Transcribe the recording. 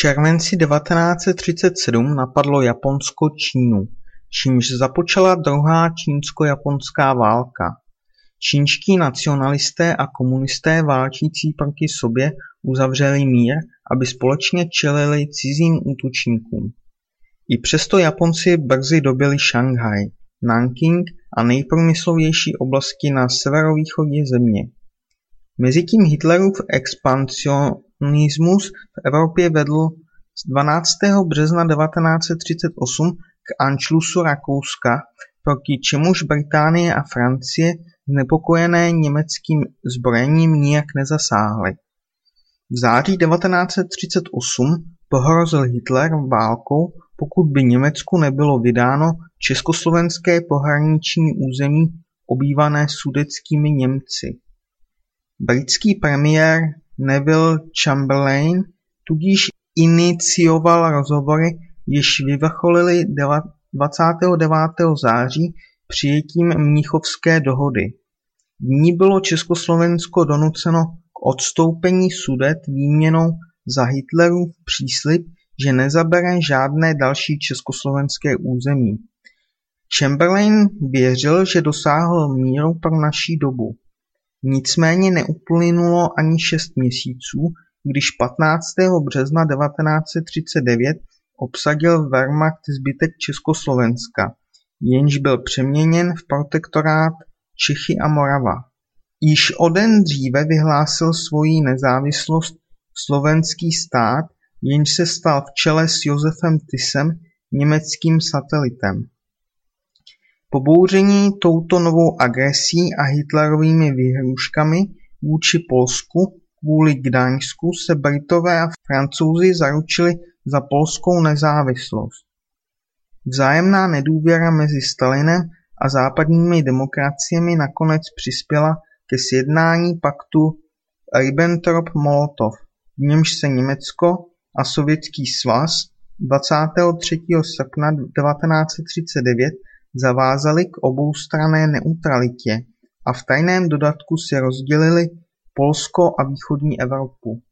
červenci 1937 napadlo Japonsko Čínu, čímž započala druhá čínsko-japonská válka. Čínští nacionalisté a komunisté válčící proti sobě uzavřeli mír, aby společně čelili cizím útočníkům. I přesto Japonci brzy dobili Šanghaj, Nanking a nejprůmyslovější oblasti na severovýchodě země. Mezitím Hitlerův expansionismus v Evropě vedl z 12. března 1938 k anšlusu Rakouska, proti čemuž Británie a Francie znepokojené německým zbrojením nijak nezasáhly. V září 1938 pohrozil Hitler válkou, pokud by Německu nebylo vydáno československé pohraniční území obývané sudetskými Němci. Britský premiér Neville Chamberlain tudíž inicioval rozhovory, jež vyvrcholily 29. září přijetím Mnichovské dohody. V ní bylo Československo donuceno k odstoupení Sudet výměnou za Hitlerův příslib, že nezabere žádné další československé území. Chamberlain věřil, že dosáhl míru pro naší dobu. Nicméně neuplynulo ani šest měsíců, když 15. března 1939 obsadil Wehrmacht zbytek Československa, jenž byl přeměněn v protektorát Čechy a Morava. Již o den dříve vyhlásil svoji nezávislost slovenský stát, jenž se stal v čele s Josefem Tisem německým satelitem. Pobouření touto novou agresí a Hitlerovými výhrůžkami vůči Polsku kvůli Gdaňsku se Britové a Francouzi zaručili za polskou nezávislost. Vzájemná nedůvěra mezi Stalinem a západními demokraciemi nakonec přispěla ke sjednání paktu Ribbentrop-Molotov, v němž se Německo a Sovětský svaz 23. srpna 1939 zavázali k oboustranné neutralitě a v tajném dodatku si rozdělili Polsko a východní Evropu.